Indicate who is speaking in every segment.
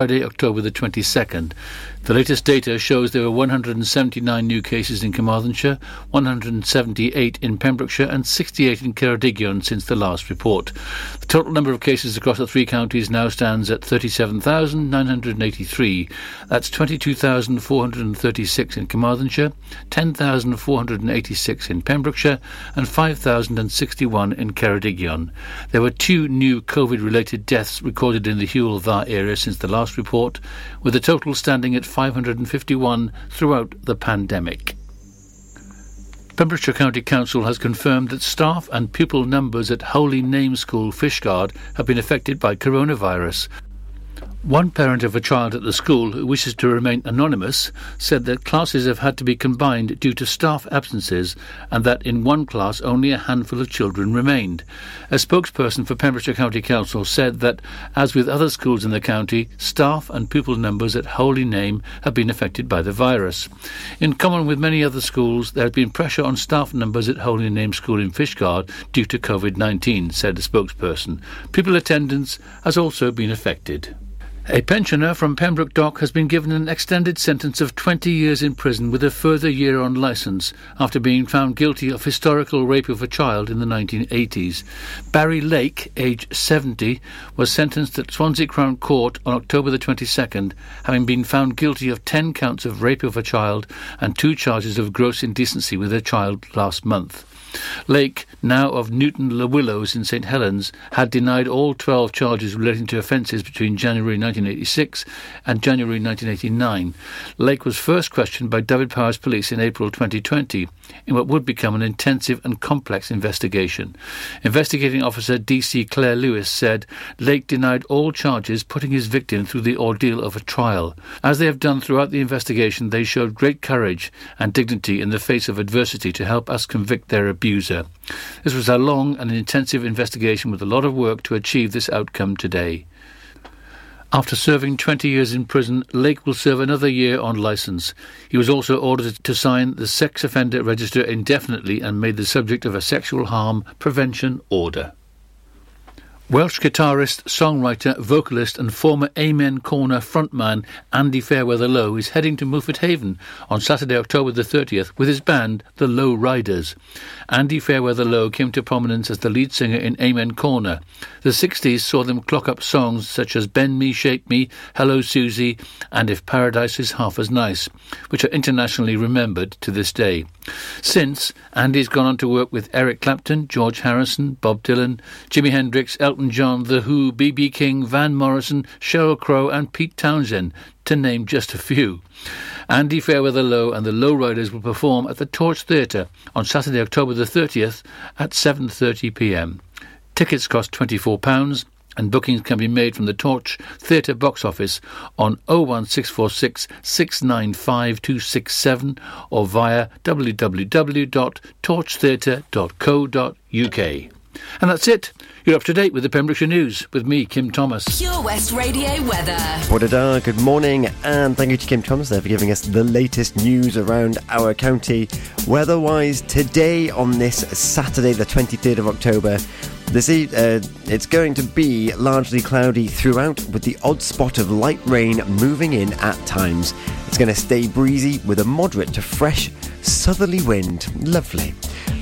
Speaker 1: Friday, October the 22nd. The latest data shows there were 179 new cases in Carmarthenshire, 178 in Pembrokeshire, and 68 in Ceredigion since the last report. The total number of cases across the three counties now stands at 37,983. That's 22,436 in Carmarthenshire, 10,486 in Pembrokeshire, and 5,061 in Ceredigion. There were two new COVID related deaths recorded in the Hywel Dda area since the last report, with the total standing at 551 throughout the pandemic. Pembrokeshire County Council has confirmed that staff and pupil numbers at Holy Name School Fishguard have been affected by coronavirus. One parent of a child at the school who wishes to remain anonymous said that classes have had to be combined due to staff absences and that in one class only a handful of children remained. A spokesperson for Pembrokeshire County Council said that, as with other schools in the county, staff and pupil numbers at Holy Name have been affected by the virus. In common with many other schools, there has been pressure on staff numbers at Holy Name School in Fishguard due to COVID 19, said the spokesperson. Pupil attendance has also been affected. A pensioner from Pembroke Dock has been given an extended sentence of 20 years in prison with a further year on licence after being found guilty of historical rape of a child in the 1980s. Barry Lake, aged 70, was sentenced at Swansea Crown Court on October the 22nd, having been found guilty of 10 counts of rape of a child and two charges of gross indecency with a child last month. Lake, now of Newton Le Willows in St Helens, had denied all 12 charges relating to offences between January 1986 and January 1989. Lake was first questioned by Dyfed-Powys Police in April 2020 in what would become an intensive and complex investigation. Investigating officer DC Claire Lewis said Lake denied all charges, putting his victim through the ordeal of a trial. As they have done throughout the investigation, they showed great courage and dignity in the face of adversity to help us convict their abuser. This was a long and intensive investigation with a lot of work to achieve this outcome today. After serving 20 years in prison, Lake will serve another year on licence. He was also ordered to sign the sex offender register indefinitely and made the subject of a sexual harm prevention order. Welsh guitarist, songwriter, vocalist, and former Amen Corner frontman Andy Fairweather Low is heading to Milford Haven on Saturday, October the 30th, with his band, the Low Riders. Andy Fairweather Low came to prominence as the lead singer in Amen Corner. The 60s saw them clock up songs such as Bend Me, Shape Me, Hello Susie, and If Paradise is Half as Nice, which are internationally remembered to this day. Since, Andy's gone on to work with Eric Clapton, George Harrison, Bob Dylan, Jimi Hendrix, Elton John, The Who, B.B. King, Van Morrison, Sheryl Crow, and Pete Townshend, to name just a few. Andy Fairweather Low and the Lowriders will perform at the Torch Theatre on Saturday, October the 30th at 7:30 p.m. Tickets cost £24 and bookings can be made from the Torch Theatre box office on 01646 695 267 or via www.torchtheatre.co.uk. And that's it. You're up to date with the Pembrokeshire News with me, Kim Thomas.
Speaker 2: Pure West Radio weather.
Speaker 3: Wadada, good morning, and thank you to Kim Thomas there for giving us the latest news around our county. Weather-wise, today on this Saturday, the 23rd of October, this e- uh, it's going to be largely cloudy throughout, with the odd spot of light rain moving in at times. It's going to stay breezy with a moderate to fresh southerly wind. Lovely.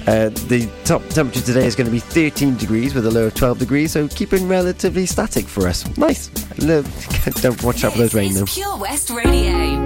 Speaker 3: Uh, the top temperature today is going to be 13 degrees with a low of 12 degrees, so keeping relatively static for us. Nice. Don't watch out for those rain though.
Speaker 2: Pure West Radio.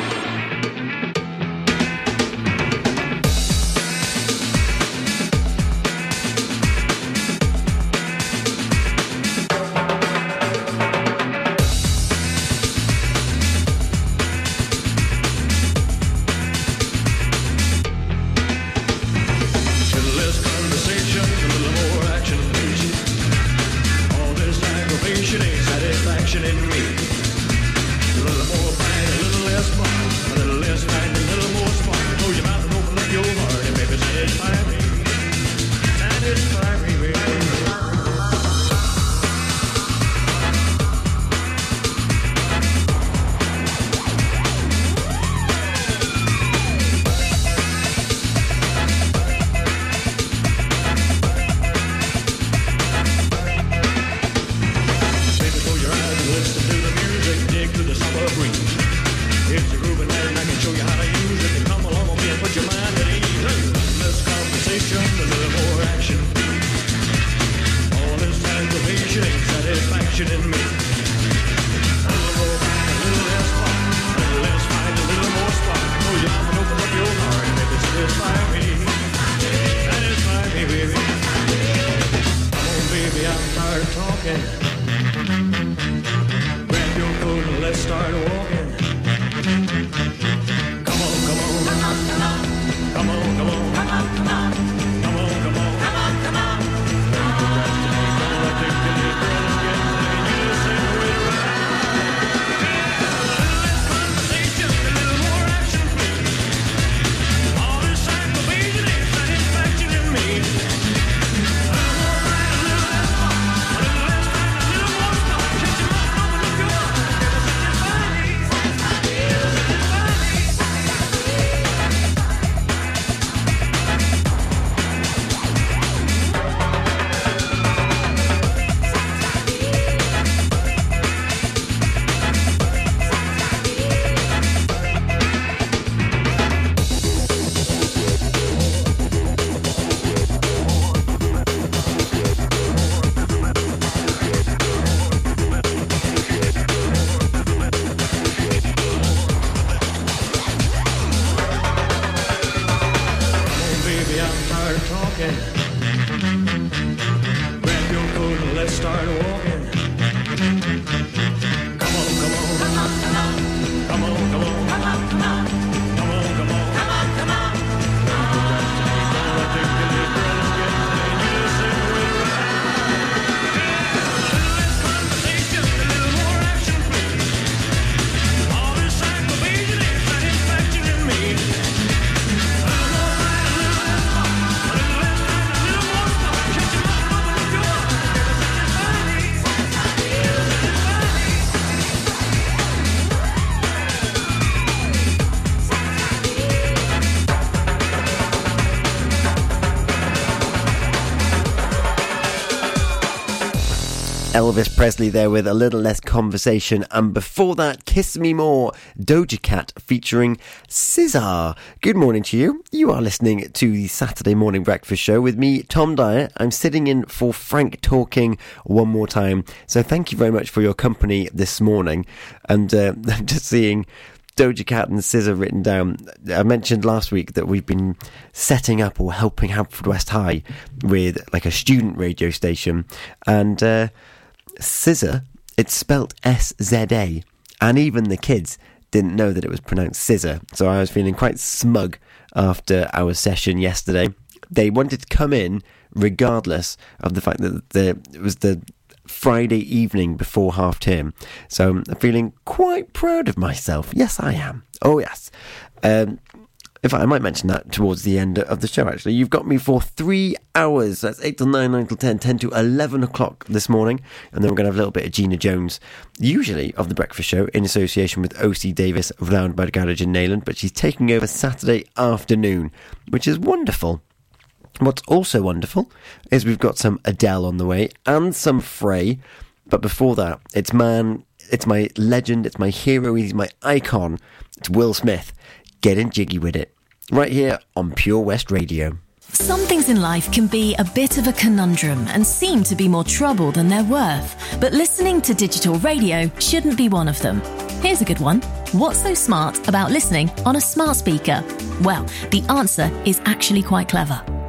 Speaker 3: Elvis Presley there with a little less conversation. And before that, Kiss Me More, Doja Cat featuring SZA. Good morning to you. You are listening to the Saturday Morning Breakfast Show with me, Tom Dyer. I'm sitting in for Frank talking one more time. So thank you very much for your company this morning. And uh, I'm just seeing Doja Cat and SZA written down. I mentioned last week that we've been setting up or helping Haverfordwest High with like a student radio station, and uh, Scissor, it's spelt S Z A, and even the kids didn't know that it was pronounced Scissor. So I was feeling quite smug after our session yesterday. They wanted to come in regardless of the fact that the, it was the Friday evening before half term. So I'm feeling quite proud of myself. Yes, I am. Oh, yes. Um, fact, I might mention that towards the end of the show, actually. You've got me for three hours. That's 8 till 9, 9 till 10, 10 to 11 o'clock this morning. And then we're going to have a little bit of Gina Jones, usually of The Breakfast Show, in association with OC Davis of Roundabout Garage in Neyland. But she's taking over Saturday afternoon, which is wonderful. What's also wonderful is we've got some Adele on the way and some Frey. But before that, it's man, it's my legend, it's my hero, he's my icon. It's Will Smith. Getting jiggy with it. Right here on Pure West Radio.
Speaker 4: Some things in life can be a bit of a conundrum and seem to be more trouble than they're worth. But listening to digital radio shouldn't be one of them. Here's a good one. What's so smart about listening on a smart speaker? Well, the answer is actually quite clever.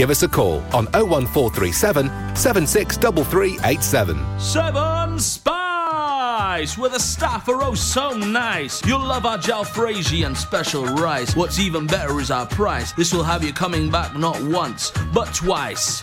Speaker 5: Give us a call on 01437 763387.
Speaker 6: Seven Spice, where the staff are oh so nice. You'll love our jalfrezi and special rice. What's even better is our price. This will have you coming back not once, but twice.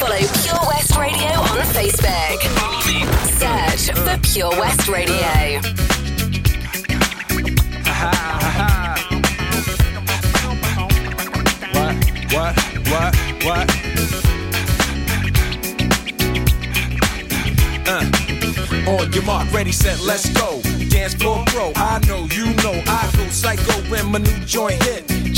Speaker 2: Follow Pure West Radio on Facebook. Search for Pure West Radio.
Speaker 7: What, what, what? what? Uh, on your mark, ready, set, let's go. Dance floor pro, I know, you know, I go psycho when my new joint hit.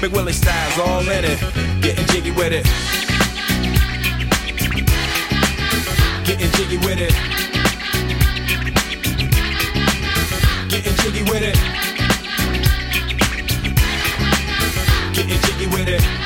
Speaker 7: McWillie style's all in it. Getting jiggy with it. Getting jiggy with it. Getting jiggy with it. Getting jiggy with it.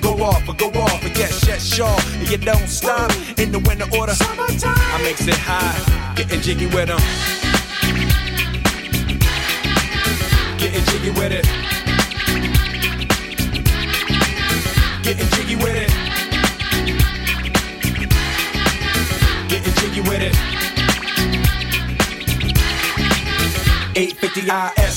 Speaker 7: go off, or go off, and yes, yes, sure. And you don't stop in the winter order. I makes it high, getting jiggy with them. Getting jiggy with it. Getting jiggy with it. Getting jiggy with it. 850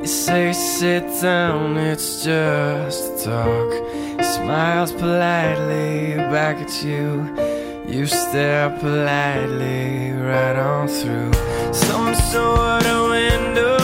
Speaker 8: You say sit down, it's just a talk. He smiles politely back at you. You stare politely right on through some sort of window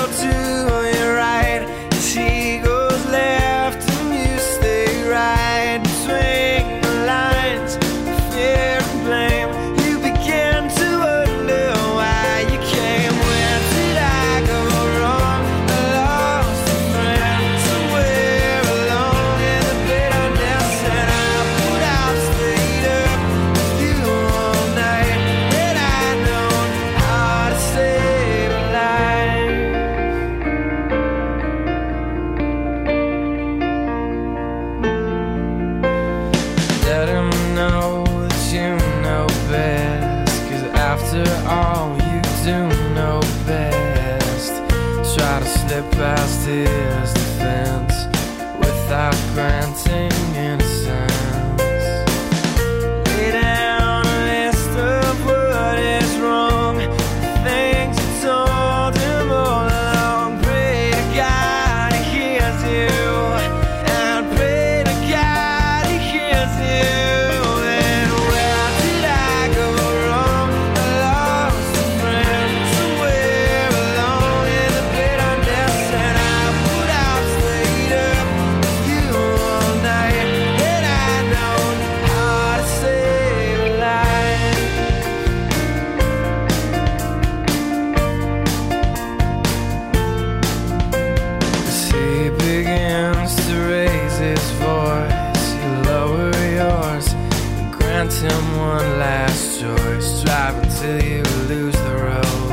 Speaker 8: one last choice. Drive until you lose the road,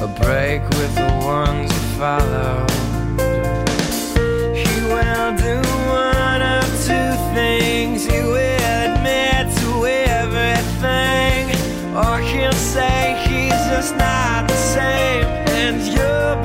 Speaker 8: a break with the ones you follow. He will do one of two things. He will admit to everything, or he'll say he's just not the same, and you'll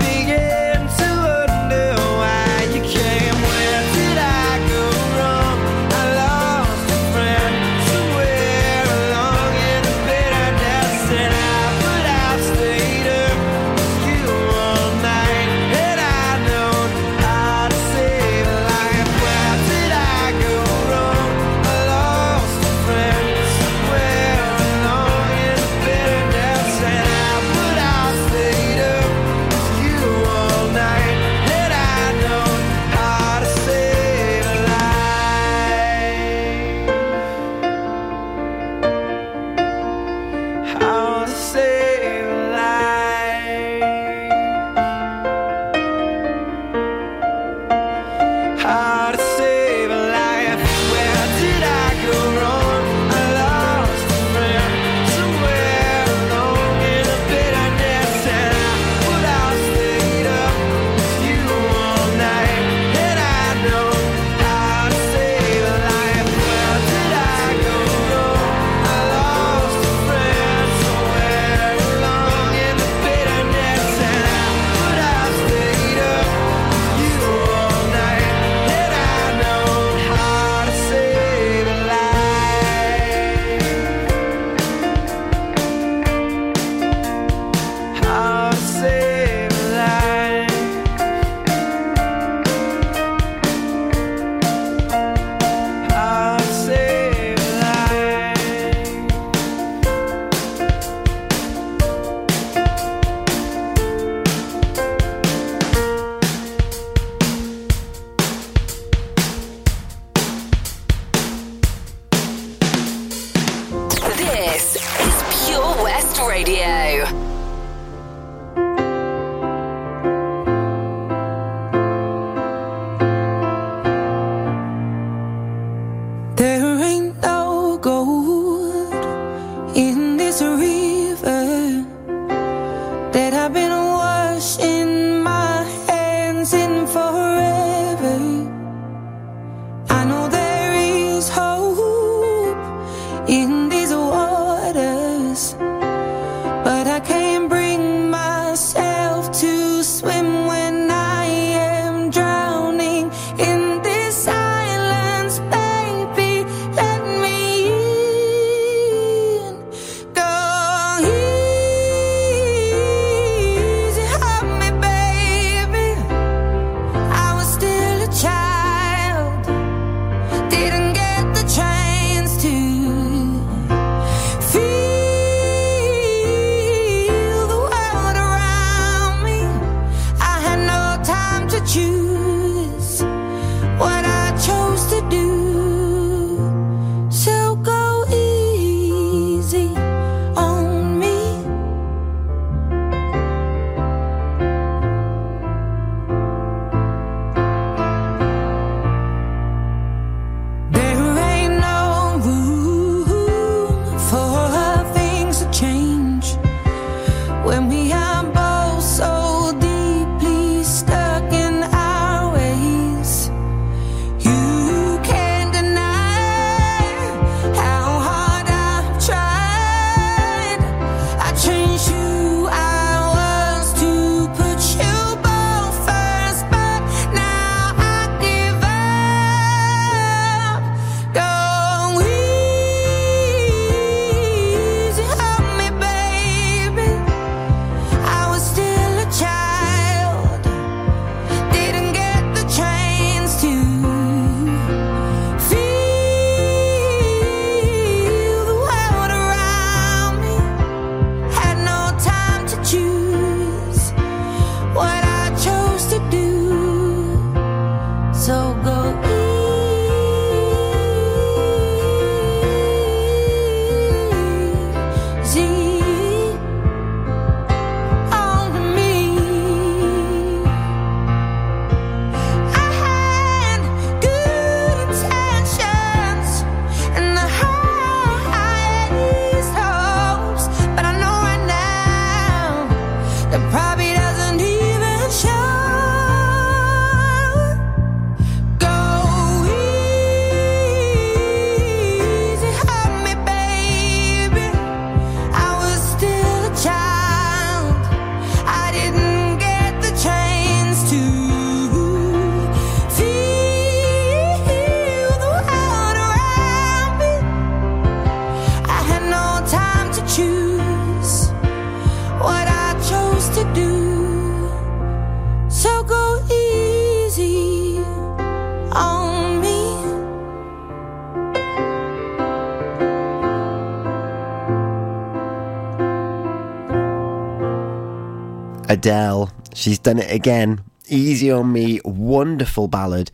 Speaker 9: Adele, she's done it again. Easy on me, wonderful ballad.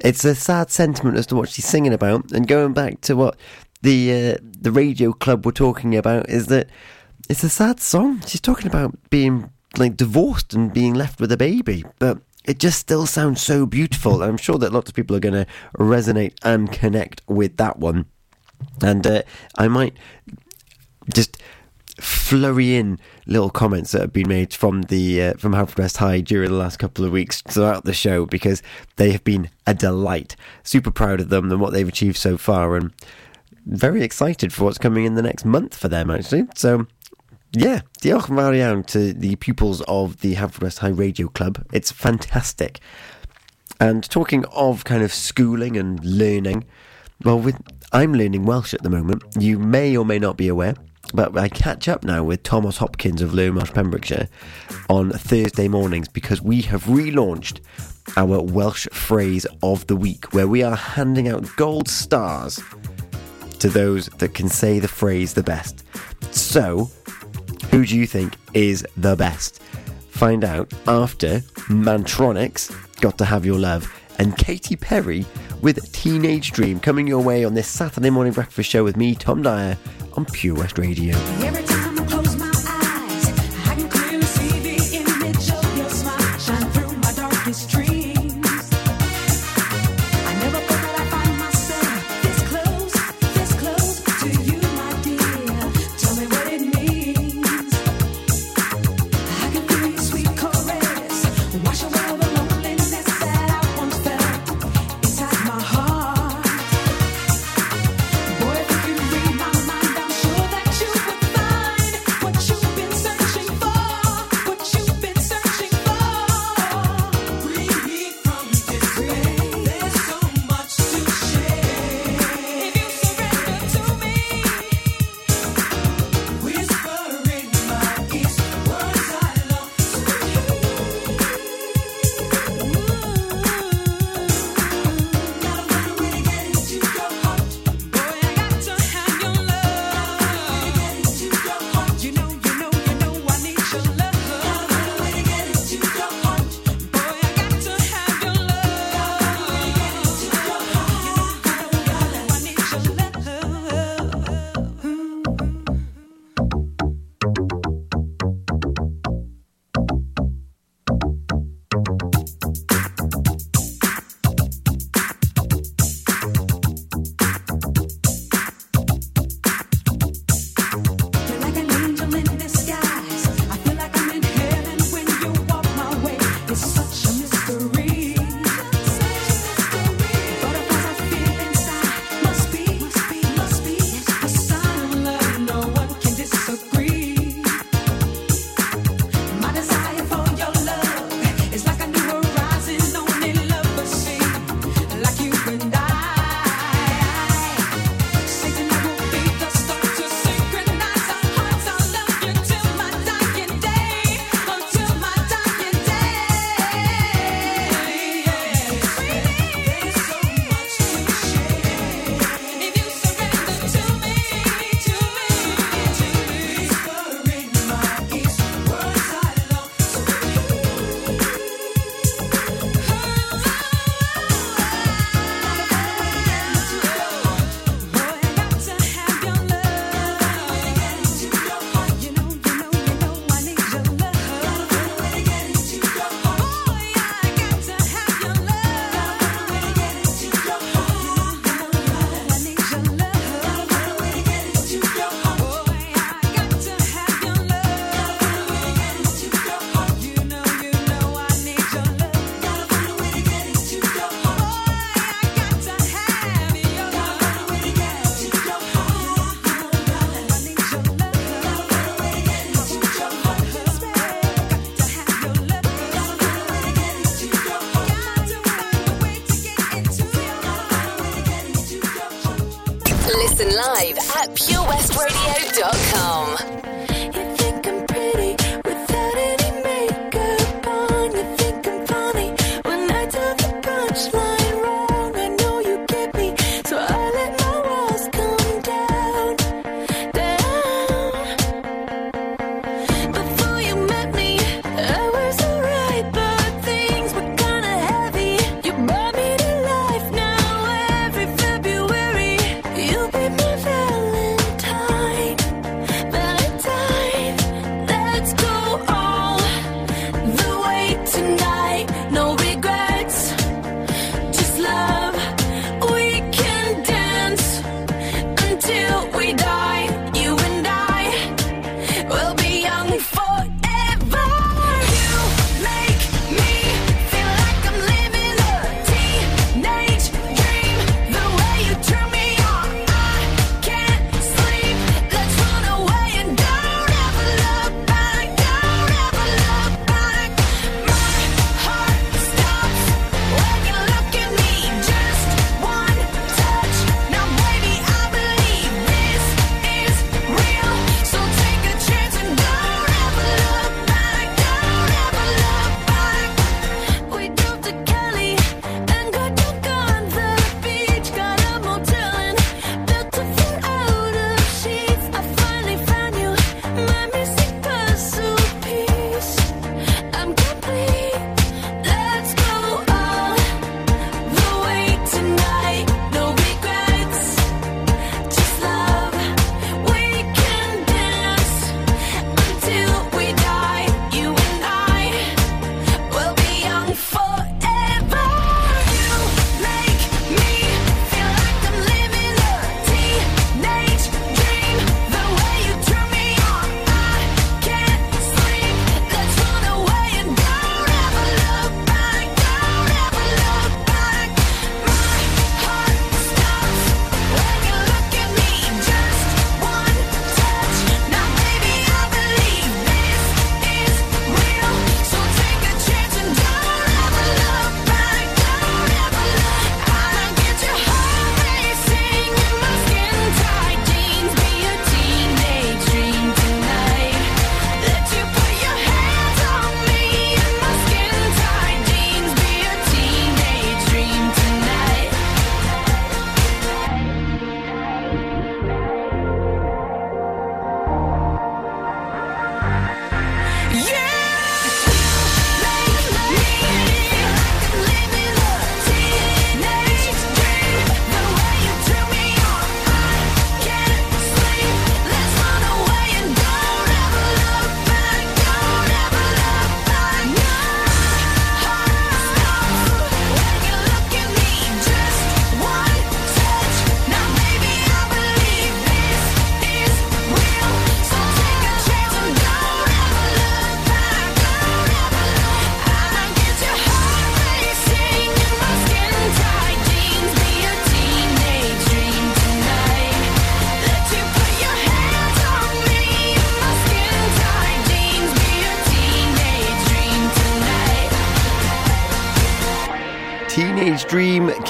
Speaker 9: It's a sad sentiment as to what she's singing about, and going back to what the uh, the radio club were talking about is that it's a sad song. She's talking about being like divorced and being left with a baby, but it just still sounds so beautiful. I'm sure that lots of people are going to resonate and connect with that one. And uh, I might just flurry in little comments that have been made from the uh, from Haverfordwest High during the last couple of weeks throughout the show because they have been a delight. Super proud of them and what they've achieved so far, and very excited for what's coming in the next month for them actually. So. Yeah, diolch yn to the pupils of the Haverfordwest High Radio Club. It's fantastic. And talking of kind of schooling and learning, well, with I'm learning Welsh at the moment. You may or may not be aware, but I catch up now with Thomas Hopkins of Welsh Pembrokeshire on Thursday mornings because we have relaunched our Welsh phrase of the week, where we are handing out gold stars to those that can say the phrase the best. So, who do you think is the best? Find out after Mantronix, Got to Have Your Love, and Katy Perry with Teenage Dream coming your way on this Saturday morning breakfast show with me, Tom Dyer, on Pure West Radio.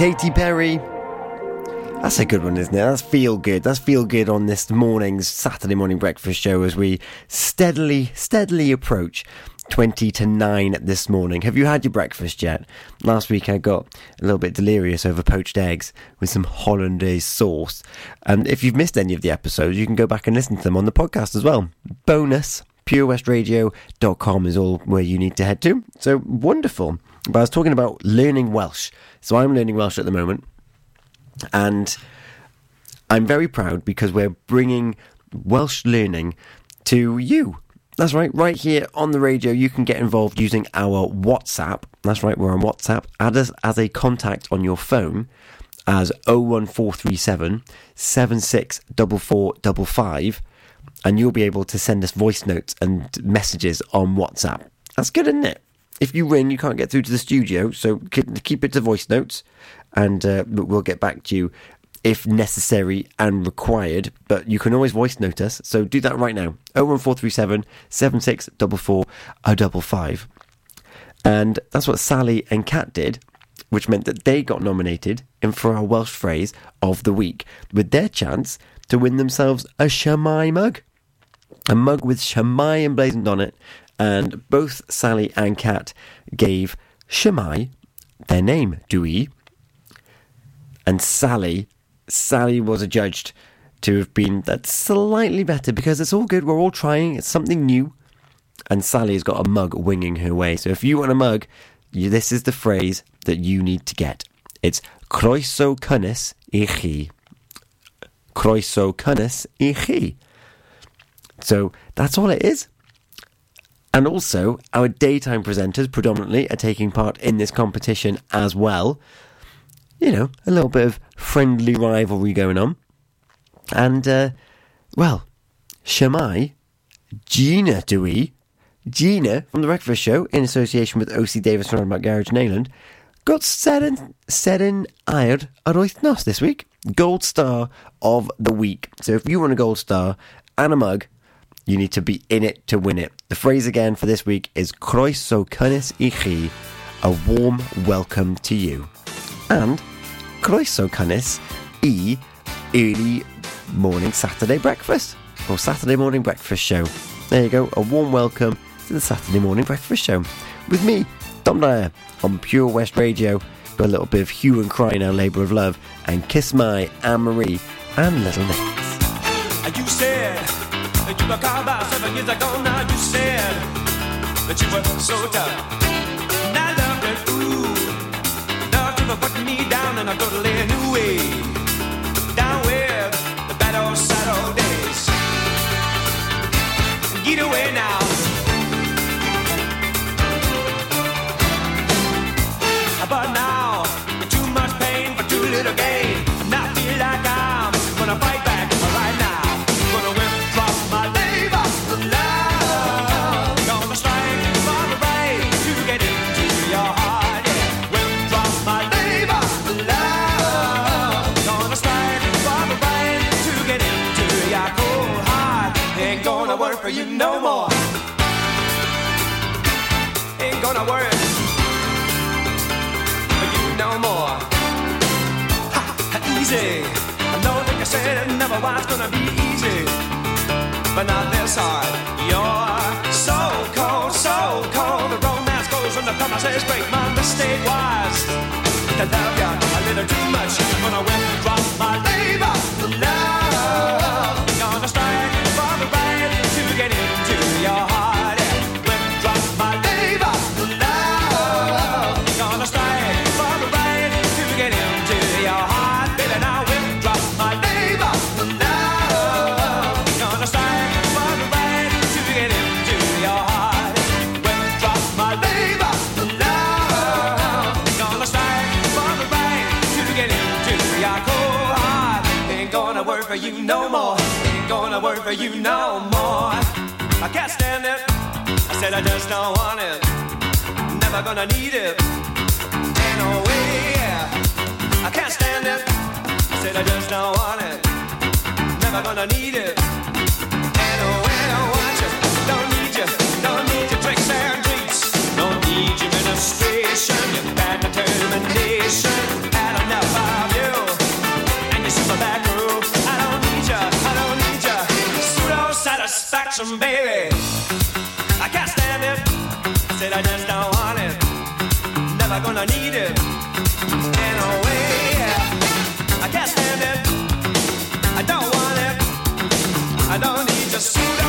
Speaker 3: Katy Perry. That's a good one, isn't it? That's feel good. That's feel good on this morning's Saturday morning breakfast show as we steadily, steadily approach 20 to 9 this morning. Have you had your breakfast yet? Last week I got a little bit delirious over poached eggs with some hollandaise sauce. And if you've missed any of the episodes, you can go back and listen to them on the podcast as well. Bonus purewestradio.com is all where you need to head to. So wonderful. But I was talking about learning Welsh. So I'm learning Welsh at the moment. And I'm very proud because we're bringing Welsh learning to you. That's right, right here on the radio, you can get involved using our WhatsApp. That's right, we're on WhatsApp. Add us as a contact on your phone as 01437 764455, and you'll be able to send us voice notes and messages on WhatsApp. That's good, isn't it? If you ring, you can't get through to the studio, so keep it to voice notes and uh, we'll get back to you if necessary and required. But you can always voice note us, so do that right now. 01437 7644 And that's what Sally and Kat did, which meant that they got nominated in for our Welsh phrase of the week, with their chance to win themselves a Shwmae mug. A mug with Shwmae emblazoned on it, and both Sally and Kat gave Shwmae their name, Dewey, and Sally, Sally was adjudged to have been that slightly better because it's all good. We're all trying. It's something new. And Sally's got a mug winging her way. So if you want a mug, you, this is the phrase that you need to get. It's croeso cynnes i chi. Croeso. So that's all it is. And also, our daytime presenters predominantly are taking part in this competition as well you know, a little bit of friendly rivalry going on. And, uh, well, Shwmae, Gina Dewey, Gina from The Breakfast Show, in association with OC Davis from Roundabout Garage in England, got Seren, Seren Air ar wythnos this week. Gold Star of the Week. So if you want a gold star and a mug, you need to be in it to win it. The phrase again for this week is Croeso cynnes i chi, a warm welcome to you. And croeso cynnes i early morning Saturday breakfast or Saturday morning breakfast show. There you go, a warm welcome to the Saturday morning breakfast show with me, Tom Dyer, on Pure West Radio. Got a little bit of hue and cry now, Labour of Love, and Kiss My Anne Marie and Little Mix.
Speaker 7: You said that you were about seven years ago. Now you said that you were so tough. And I loved it, ooh. Love you for putting me down in a totally new way. Down with the bad old sad old days. Get away now. You no more. Ain't gonna worry for you no more. Ha, ha easy. I know that you said it never was gonna be easy, but not this hard. You're so cold, so cold. The romance goes when the promises break. My mistake was to love you a little too much. Gonna withdraw my labor love. Gonna strike for the right you no more. I can't stand it. I said I just don't want it. Never gonna need it. Ain't no way. I can't stand it. I said I just don't want it. Never gonna need it. Ain't no way. I don't want you. Don't need you. Don't need your tricks and treats. Don't need your ministration. Your bad determination.
Speaker 10: Satisfaction, baby. I can't stand it. Said I just don't want it. Never gonna need it. Anyway, I can't stand it. I don't want it. I don't need your pseudo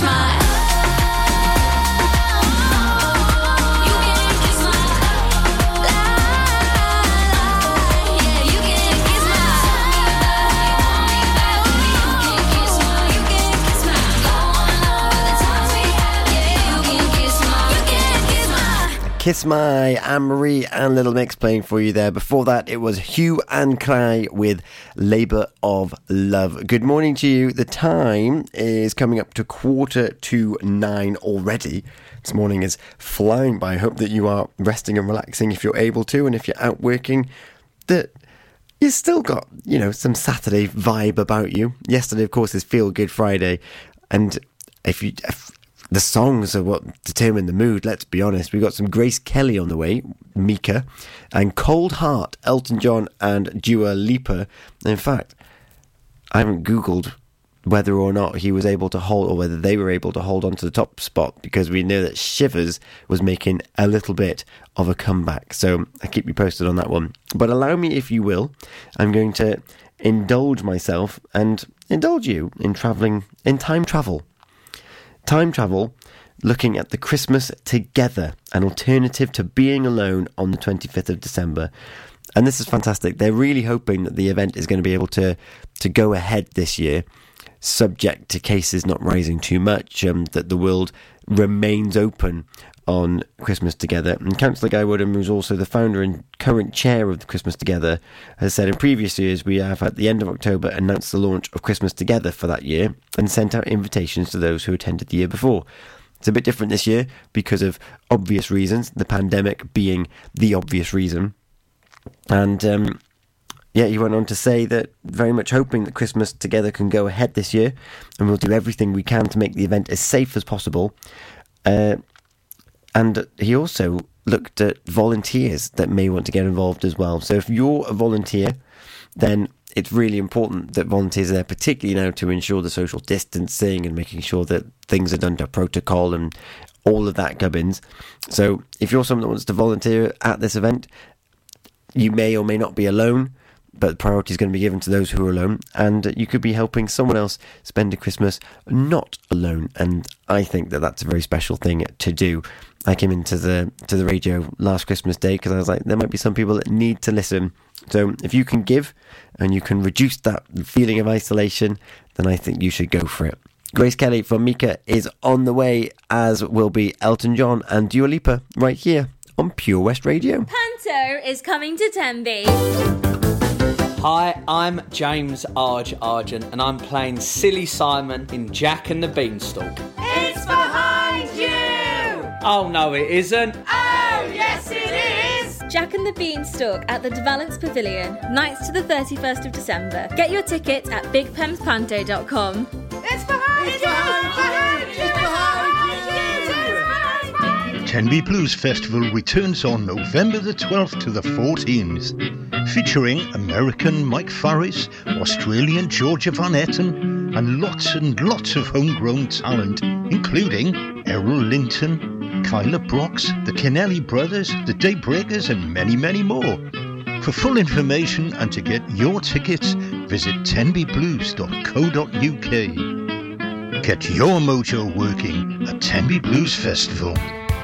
Speaker 11: can Kiss My,
Speaker 3: Anne Marie and Little Mix playing for you there. Before that, it was Hue and Cry with Labour of Love. Good morning to you. The time is coming up to quarter to nine already. This morning is flying by. I hope that you are resting and relaxing if you're able to, and if you're out working, that you've still got, you know, some Saturday vibe about you. Yesterday, of course, is Feel Good Friday, and if you. If, the songs are what determine the mood, let's be honest. We've got some Grace Kelly on the way, Mika, and Cold Heart, Elton John and Dua Lipa. In fact, I haven't Googled whether or not he was able to hold, or whether they were able to hold on to the top spot, because we know that Shivers was making a little bit of a comeback. So I keep you posted on that one. But allow me, if you will, I'm going to indulge myself and indulge you in travelling, in time travel. Time travel, looking at the Christmas Together, an alternative to being alone on the 25th of December. And this is fantastic. They're really hoping that the event is going to be able to, to go ahead this year, subject to cases not rising too much, um, that the world remains open on Christmas Together. And Councillor Guy Woodham, who's also the founder and current chair of Christmas Together, has said in previous years we have at the end of October announced the launch of Christmas Together for that year and sent out invitations to those who attended the year before. It's a bit different this year because of obvious reasons, the pandemic being the obvious reason. And um, yeah, he went on to say that very much hoping that Christmas Together can go ahead this year, and we'll do everything we can to make the event as safe as possible. Uh, and he also looked at volunteers that may want to get involved as well. So if you're a volunteer, then it's really important that volunteers are there, particularly now to ensure the social distancing and making sure that things are done to protocol and all of that gubbins. So if you're someone that wants to volunteer at this event, you may or may not be alone, but priority is going to be given to those who are alone, and you could be helping someone else spend a Christmas not alone. And I think that that's a very special thing to do. I came into the to the radio last Christmas Day because I was like, there might be some people that need to listen. So if you can give and you can reduce that feeling of isolation, then I think you should go for it. Grace Kelly from Mika is on the way, as will be Elton John and Dua Lipa right here on Pure West Radio.
Speaker 12: Panto is coming to Tenby.
Speaker 13: Hi, I'm James Arge Argent, and I'm playing Silly Simon in Jack and the Beanstalk.
Speaker 14: It's behind you!
Speaker 13: Oh no, it isn't.
Speaker 14: Oh, yes, it is!
Speaker 12: Jack and the Beanstalk at the De Valence Pavilion, nights to the 31st of December. Get your tickets at bigpemspanto.com.
Speaker 14: It's behind you! Behind you! Behind you!
Speaker 15: Tenby Blues Festival returns on November the 12th to the 14th, featuring American Mike Farris, Australian Georgia Van Etten, and lots and lots of homegrown talent, including Errol Linton, Kyla Brox, the Kennelly Brothers, the Daybreakers, and many, many more. For full information and to get your tickets, visit tenbyblues.co.uk. Get your mojo working at Tenby Blues Festival.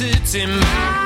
Speaker 16: wanted in my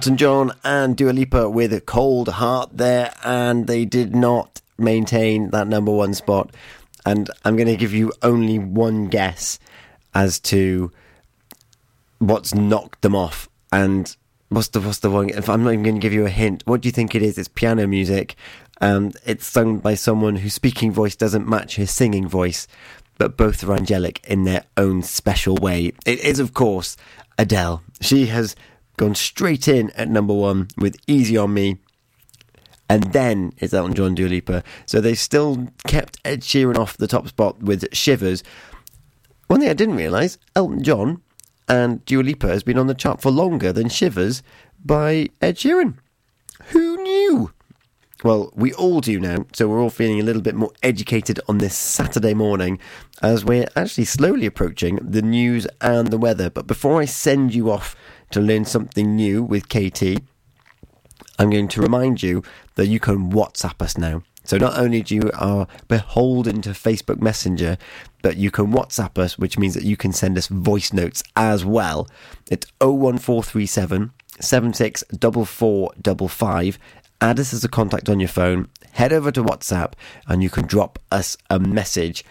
Speaker 3: Elton John and Dua Lipa with Cold Heart there, and they did not maintain that number one spot. And I'm going to give you only one guess as to what's knocked them off. And what's the what's the one? If I'm not even going to give you a hint, what do you think it is? It's piano music, and it's sung by someone whose speaking voice doesn't match her singing voice, but both are angelic in their own special way. It is, of course, Adele. She has gone straight in at number one with "Easy on Me." And then it's Elton John Dua Lipa. So they still kept Ed Sheeran off the top spot with Shivers. One thing I didn't realise, Elton John and Dua Lipa has been on the chart for longer than Shivers by Ed Sheeran. Who knew? Well, we all do now, so we're all feeling a little bit more educated on this Saturday morning as we're actually slowly approaching the news and the weather. But before I send you off to learn something new with KT, I'm going to remind you that you can WhatsApp us now. So not only do you are beholden to Facebook Messenger, but you can WhatsApp us, which means that you can send us voice notes as well. It's 01437 764455. Add us as a contact on your phone. Head over to WhatsApp and you can drop us a message.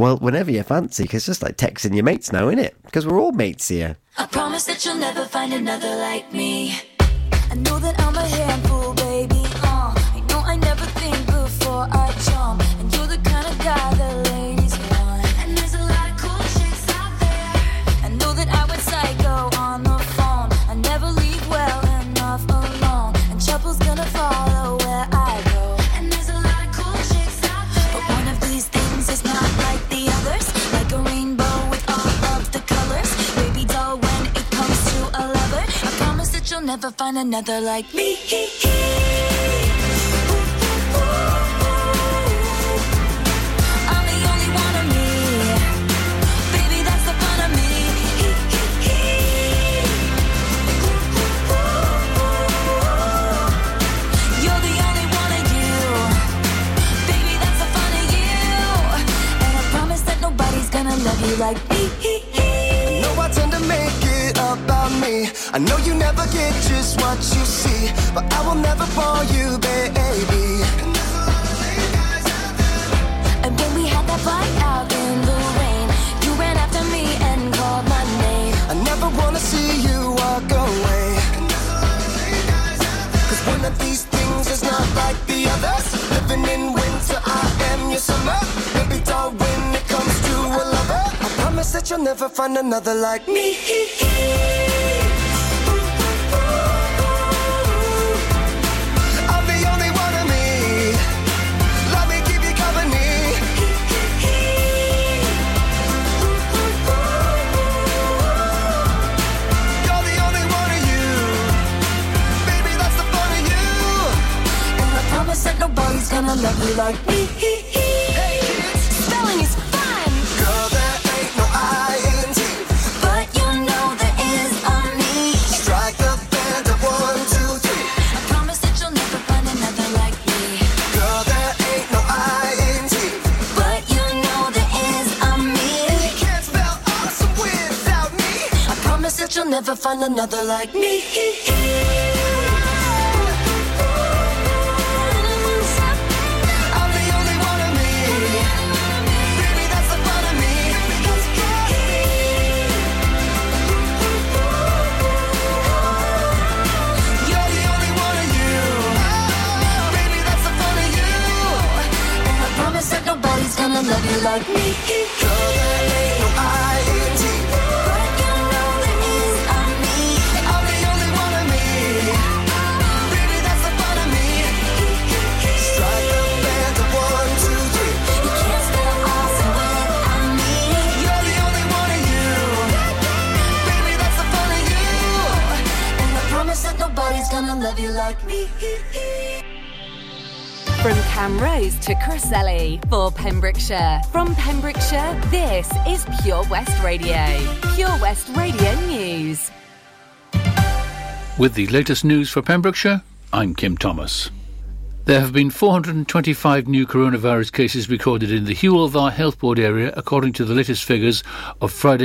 Speaker 3: Well, whenever you fancy, 'cause it's just like texting your mates now, innit? Because we're all mates here.
Speaker 11: I promise that you'll never find another like me. I know that I'm a handful, baby. Uh, I know I never think before I jump, you. And I promise that nobody's gonna love you like me.
Speaker 8: Know I tend to make about me. I know you never get just what you see, but I will never fall you, baby.
Speaker 11: And when we had that fight out in the rain, you ran after me and called my name.
Speaker 8: I never wanna see you walk away. Cause one of these things is not like the others. Living in winter, I am your summer. That you'll never find another like me.
Speaker 11: I promise that nobody's gonna love you like me. Gonna love you like me.
Speaker 17: From Camrose to Crossley for Pembrokeshire. From Pembrokeshire, this is Pure West Radio. Pure West Radio News.
Speaker 1: With the latest news for Pembrokeshire, I'm Kim Thomas. There have been 425 new coronavirus cases recorded in the Hywel Dda Health Board area, according to the latest figures of Friday.